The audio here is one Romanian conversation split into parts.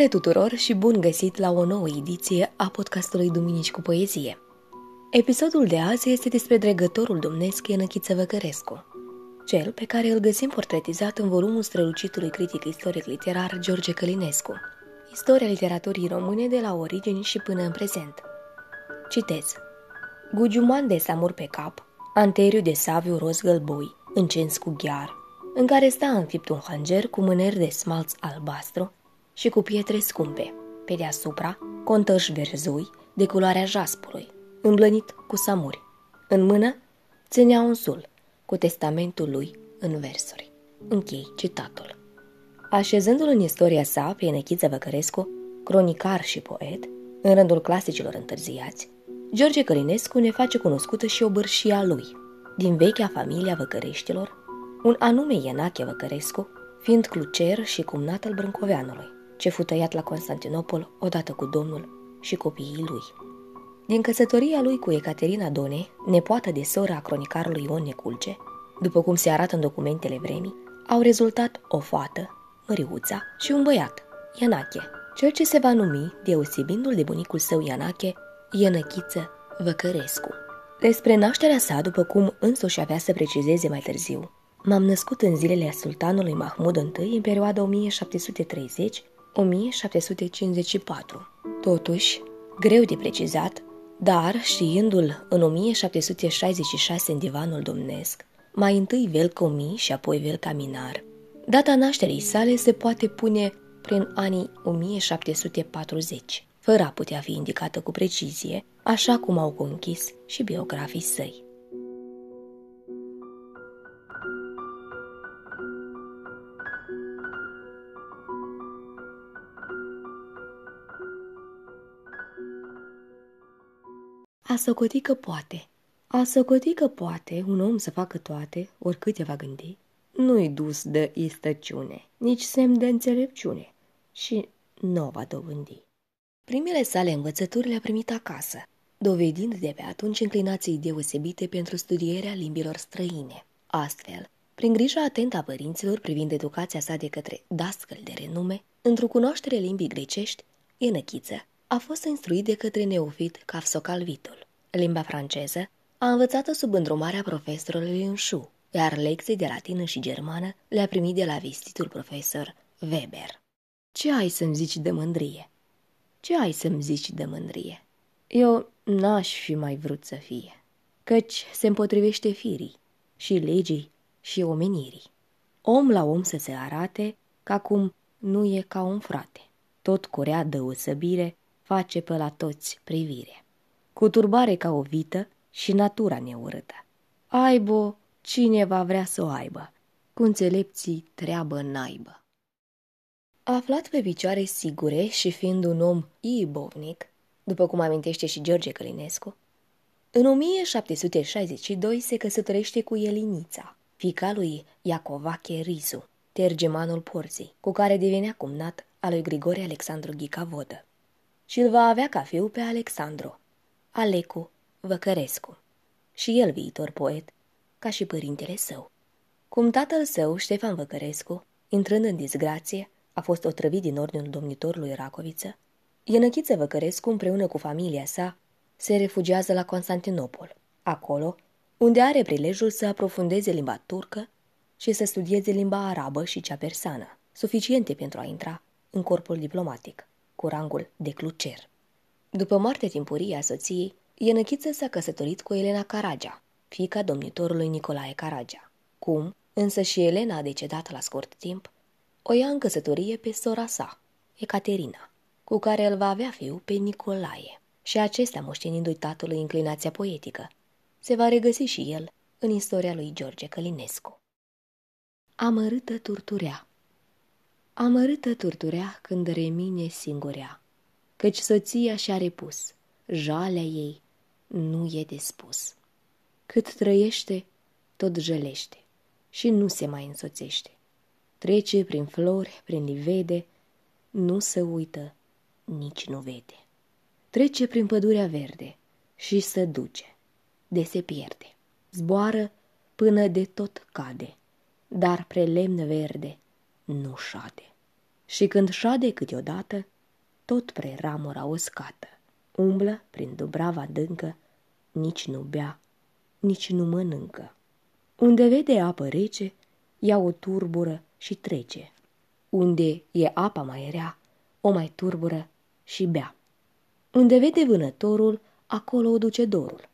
Salutare tuturor și bun găsit la o nouă ediție a podcastului Duminici cu Poezie. Episodul de azi este despre dregătorul domnesc Ienăchiță Văcărescu, cel pe care îl găsim portretizat în volumul strălucitului critic istoric literar George Călinescu, Istoria literaturii române de la origini și până în prezent. Citez. Gugiuman de samur pe cap, anteriu de saviu roz gălbui, încens cu ghear, în care sta înfipt un hanger cu mâneri de smalț albastru și cu pietre scumpe. Pe deasupra, contăș verzui de culoarea jaspului, îmblănit cu samuri. În mână, ținea un sul cu testamentul lui în versuri. Închei citatul. Așezându-l în istoria sa pe Enechiță Văcărescu, cronicar și poet, în rândul clasicilor întârziați, George Călinescu ne face cunoscută și o bărșia lui, din vechea familia Văcăreștilor, un anume Ienache Văcărescu, fiind clucer și cumnat al Brâncoveanului, ce fu tăiat la Constantinopol odată cu domnul și copiii lui. Din căsătoria lui cu Ecaterina Done, nepoată de sora a cronicarului Ion Neculce, după cum se arată în documentele vremii, au rezultat o fată, Măriuța, și un băiat, Ianache, cel ce se va numi, deosebindu-l de bunicul său Ianache, Ienăchiță Văcărescu. Despre nașterea sa, după cum însuși avea să precizeze mai târziu, m-am născut în zilele sultanului Mahmud I în perioada 1730 1754. Totuși, greu de precizat, dar știindu-l în 1766 în divanul domnesc, mai întâi Velcomi și apoi Velcaminar, data nașterii sale se poate pune prin anii 1740, fără a putea fi indicată cu precizie, așa cum au conchis și biografii săi. A socoti că poate. A socoti că poate un om să facă toate, oricât te va gândi, nu-i dus de istăciune, nici semn de înțelepciune și nu o va dobândi. Primele sale învățături le-a primit acasă, dovedind de pe atunci înclinații deosebite pentru studierea limbilor străine. Astfel, prin grija atentă a părinților privind educația sa de către dascăl de renume, într-o cunoaștere limbii grecești, Enăchiță a fost instruit de către neofit Cafsocalvitul. Limba franceză a învățat-o sub îndrumarea profesorului Înșu, iar lecții de latină și germană le-a primit de la vistitul profesor Weber. Ce ai să-mi zici de mândrie? Ce ai să-mi zici de mândrie? Eu n-aș fi mai vrut să fie, căci se împotrivește firii și legii și omenirii. Om la om să se arate ca cum nu e ca un frate. Tot corea dăusăbire face pe la toți privire. Cu turbare ca o vită și natura neurâtă. Aibă cine va vrea să o aibă, cu înțelepții treabă naibă. Aflat pe picioare sigure și fiind un om ibovnic, după cum amintește și George Călinescu, în 1762 se căsătorește cu Elinița, fica lui Iacovache Risu, tergemanul porții, cu care devenea cumnat al lui Grigore Alexandru Ghica Vodă. Și îl va avea ca fiu pe Alexandru, Alecu Văcărescu, și el viitor poet, ca și părintele său. Cum tatăl său, Ștefan Văcărescu, intrând în disgrație, a fost otrăvit din ordinul domnitorului Racoviță, Ienăchiță Văcărescu, împreună cu familia sa, se refugiază la Constantinopol, acolo unde are prilejul să aprofundeze limba turcă și să studieze limba arabă și cea persană, suficiente pentru a intra în corpul diplomatic, cu rangul de clucer. După moartea timpurie a soției, Ienăchiță s-a căsătorit cu Elena Caragea, fica domnitorului Nicolae Caragea. Cum, însă și Elena a decedat la scurt timp, o ia în căsătorie pe sora sa, Ecaterina, cu care îl va avea fiu pe Nicolae. Și acestea, moștenindu-i tatălui inclinația poetică, se va regăsi și el în istoria lui George Călinescu. Amărâtă turturea Amărâtă turturea când remine singurea, căci soția și-a repus, jalea ei nu e de spus. Cât trăiește, tot jălește și nu se mai însoțește. Trece prin flori, prin livede, nu se uită, nici nu vede. Trece prin pădurea verde și se duce, de se pierde. Zboară până de tot cade, dar pre lemn verde nu șade. Și când șade câteodată, tot preramura uscată, umblă prin dubrava dâncă, nici nu bea, nici nu mănâncă. Unde vede apă rece, ia o turbură și trece. Unde e apa mai rea, o mai turbură și bea. Unde vede vânătorul, acolo o duce dorul,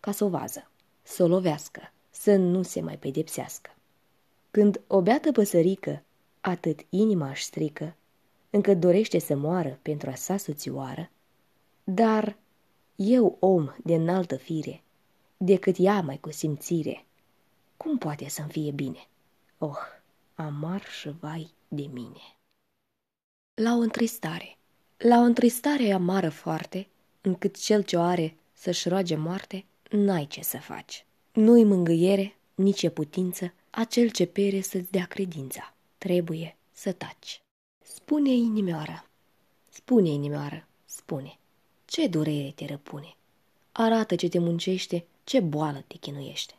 ca să o vază, să o lovească, să nu se mai pedepsească. Când o beată păsărică, atât inima își strică, încât dorește să moară pentru a sa soțioară, dar eu, om de înaltă fire, decât ea mai cu simțire, cum poate să-mi fie bine? Oh, amar și șvai de mine. La o întristare, la o întristare amară foarte, încât cel ce o are să-și roage moarte, n-ai ce să faci. Nu-i mângâiere, nici e putință, acel ce pere să-ți dea credința. Trebuie să taci. Spune inimioară, spune inimioară, spune. Ce durere te răpune? Arată ce te muncește, ce boală te chinuiește.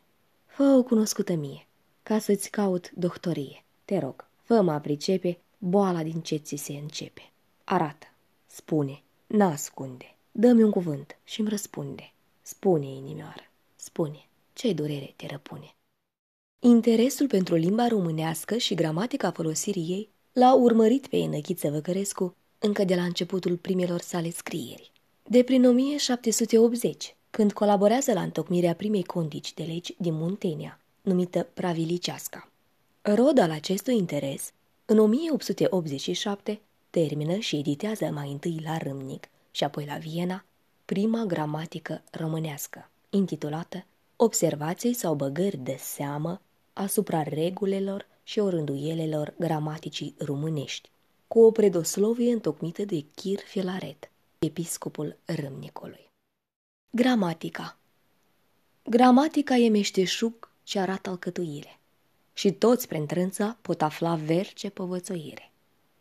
Fă-o cunoscută mie, ca să-ți caut doctorie. Te rog, fă-mă a pricepe boala din ce ți se începe. Arată, spune, n-ascunde, dă-mi un cuvânt și îmi răspunde. Spune, inimioară, spune, ce durere te răpune. Interesul pentru limba românească și gramatica folosirii ei l-a urmărit pe Enăchiță Văcărescu încă de la începutul primelor sale scrieri. De prin 1780, când colaborează la întocmirea primei condici de legi din Muntenia, numită Praviliceasca. Rod al acestui interes, în 1887, termină și editează mai întâi la Râmnic și apoi la Viena prima gramatică românească, intitulată Observații sau băgări de seamă asupra regulelor și orânduielelor gramaticii românești, cu o predoslovie întocmită de Chir Filaret, episcopul Râmnicului. Gramatica Gramatica e meșteșug ce arată alcătuire și toți prin trânța pot afla verce povățoire.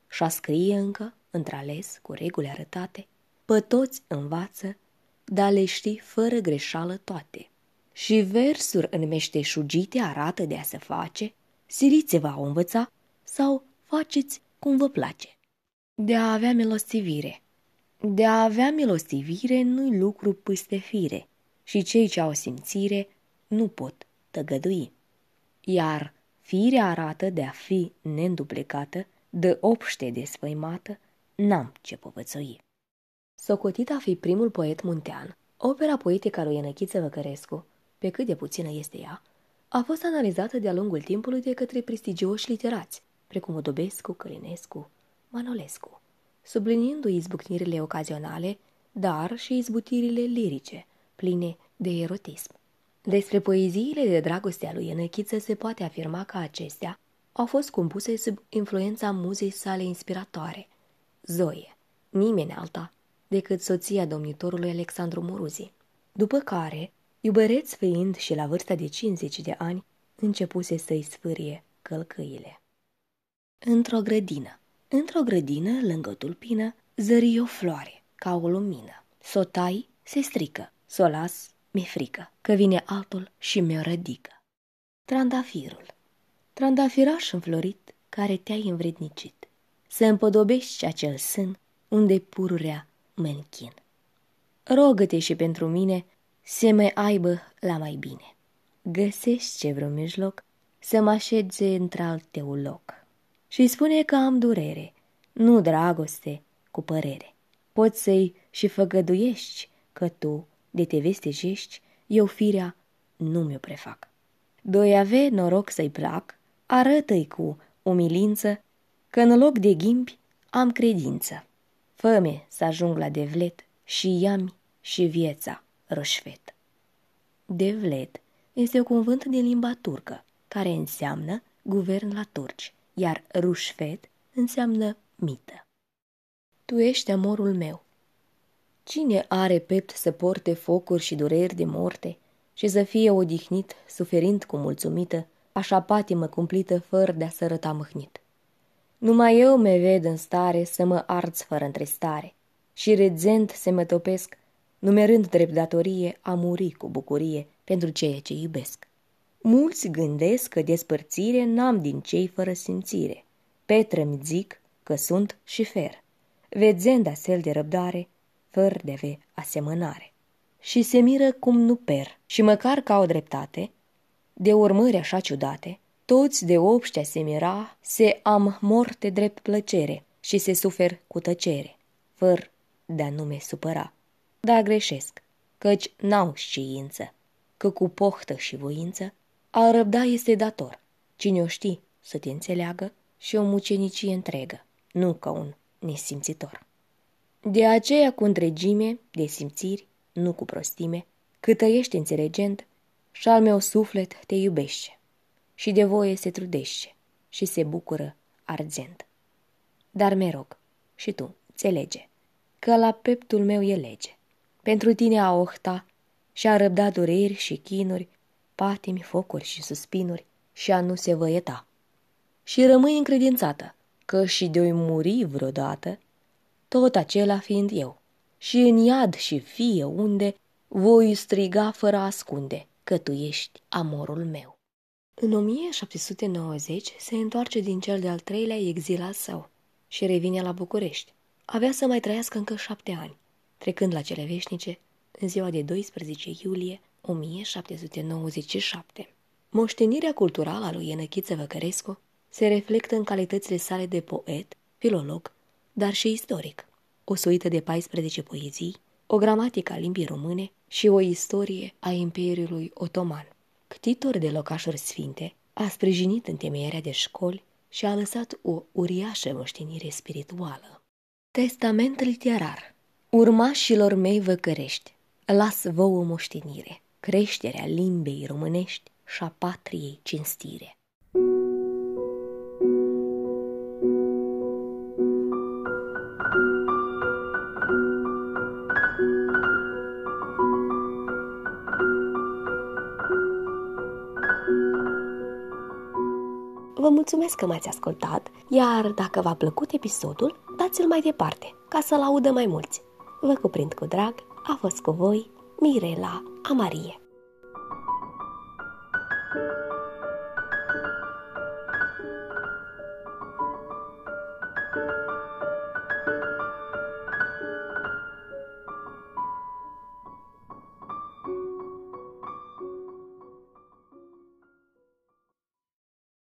Și a scrie încă, într-ales, cu reguli arătate, pe toți învață, dar le știi fără greșeală toate. Și versuri în meșteșugite arată de a se face, siriți va o învăța sau faceți cum vă place. De a avea milostivire. De a avea milostivire nu-i lucru pâste fire și cei ce au simțire nu pot tăgădui. Iar firea arată de a fi neînduplecată, de obște desfăimată, n-am ce povățoi. Socotit a fi primul poet muntean, opera poetică lui Enăchiță Văcărescu, pe cât de puțină este ea, a fost analizată de-a lungul timpului de către prestigioși literați, precum Odobescu, Călinescu, Manolescu, subliniindu-i izbucnirile ocazionale, dar și izbutirile lirice, pline de erotism. Despre poeziile de dragoste a lui Enăchiță se poate afirma că acestea au fost compuse sub influența muzei sale inspiratoare, Zoe, nimeni alta decât soția domnitorului Alexandru Muruzi, după care, iubăreț fiind și la vârsta de 50 de ani, începuse să-i sfârie călcăile. Într-o grădină, într-o grădină, lângă tulpină, zări o floare, ca o lumină. S-o tai, se strică, s-o las, mi-e frică, că vine altul și mi-o rădică. Trandafirul Trandafiraș înflorit, care te-ai învrednicit, să împodobești acel sân unde pururea mă închin. Rogă-te și pentru mine să mai aibă la mai bine. Găsești ce vreun mijloc să mă așeze într-al tău loc. Și spune că am durere, nu dragoste cu părere. Poți să-i și făgăduiești că tu, de te vestejești, eu firea nu mi-o prefac. Doi ave noroc să-i plac, arată-i cu umilință că în loc de ghimbi am credință. Făme să ajung la devlet și iami și vieța roșfet. Devlet este un cuvânt din limba turcă, care înseamnă guvern la turci, iar rușfet înseamnă mită. Tu ești amorul meu. Cine are pept să porte focuri și dureri de morte și să fie odihnit, suferind cu mulțumită, așa patimă cumplită fără de a sărăta mâhnit? Numai eu me ved în stare să mă arți fără întristare și redzent să mă topesc, numerând drept datorie a muri cu bucurie pentru ceea ce iubesc. Mulți gândesc că despărțire n-am din cei fără simțire. Petră-mi zic că sunt și fer. Vedzând astfel de răbdare, fără de ve asemănare. Și se miră cum nu per, și măcar ca o dreptate, de urmări așa ciudate, toți de obștea se mira, se am morte drept plăcere și se sufer cu tăcere, fără de a nume supăra. Da greșesc, căci n-au știință, că cu pohtă și voință a răbda este dator. Cine o ști să te înțeleagă și o mucenicie întregă, nu ca un nesimțitor. De aceea cu întregime de simțiri, nu cu prostime, cât ești înțelegent, și al meu suflet te iubește și de voie se trudește și se bucură arzent. Dar me rog, și tu, înțelege, că la peptul meu e lege. Pentru tine a ohta și a răbda dureri și chinuri, patimi, focuri și suspinuri și a nu se văieta. Și rămâi încredințată că și de-o muri vreodată, tot acela fiind eu, și în iad și fie unde voi striga fără ascunde că tu ești amorul meu. În 1790 se întoarce din cel de-al treilea exil al său și revine la București. Avea să mai trăiască încă șapte ani, trecând la cele veșnice în ziua de 12 iulie 1797. Moștenirea culturală a lui Enăchiță Văcărescu se reflectă în calitățile sale de poet, filolog, dar și istoric. O suită de 14 poezii, o gramatică a limbii române și o istorie a Imperiului Otoman. Ctitor de locașuri sfinte, a sprijinit întemeierea de școli și a lăsat o uriașă moștenire spirituală. Testament literar Urmașilor mei văcărești, las vouă moștenire, creșterea limbei românești și a patriei cinstire. Vă mulțumesc că m-ați ascultat, iar dacă v-a plăcut episodul, dați-l mai departe, ca să-l audă mai mulți. Vă cuprind cu drag, a fost cu voi Mirela Amarie.